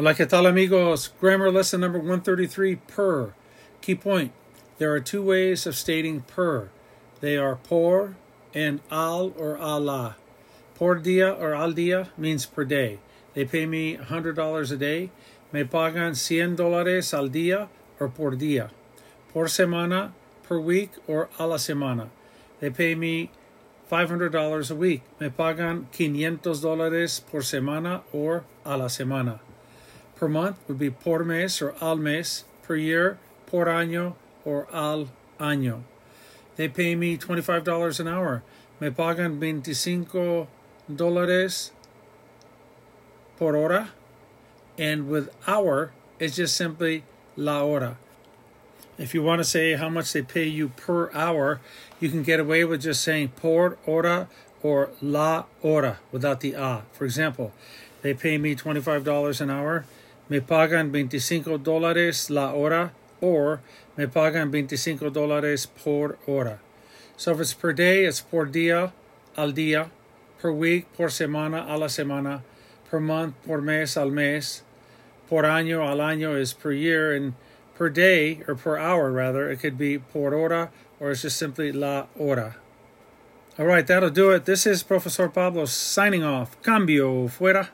Hola, ¿qué tal, amigos? Grammar lesson number 133 per. Key point there are two ways of stating per. They are por and al or ala. Por dia or al dia means per day. They pay me $100 a day. Me pagan 100 dólares al día or por día. Por semana, per week or a la semana. They pay me $500 a week. Me pagan 500 dólares por semana or a la semana. Per month would be por mes or al mes. Per year, por año or al año. They pay me $25 an hour. Me pagan 25 dólares por hora. And with hour, it's just simply la hora. If you want to say how much they pay you per hour, you can get away with just saying por hora or la hora without the a. For example, they pay me $25 an hour. Me pagan 25 dólares la hora or me pagan 25 dólares por hora. So if it's per day, it's por día al día, per week, por semana a la semana, per month, por mes al mes, por año al año is per year, and per day, or per hour rather, it could be por hora, or it's just simply la hora. All right, that'll do it. This is Professor Pablo signing off. Cambio fuera.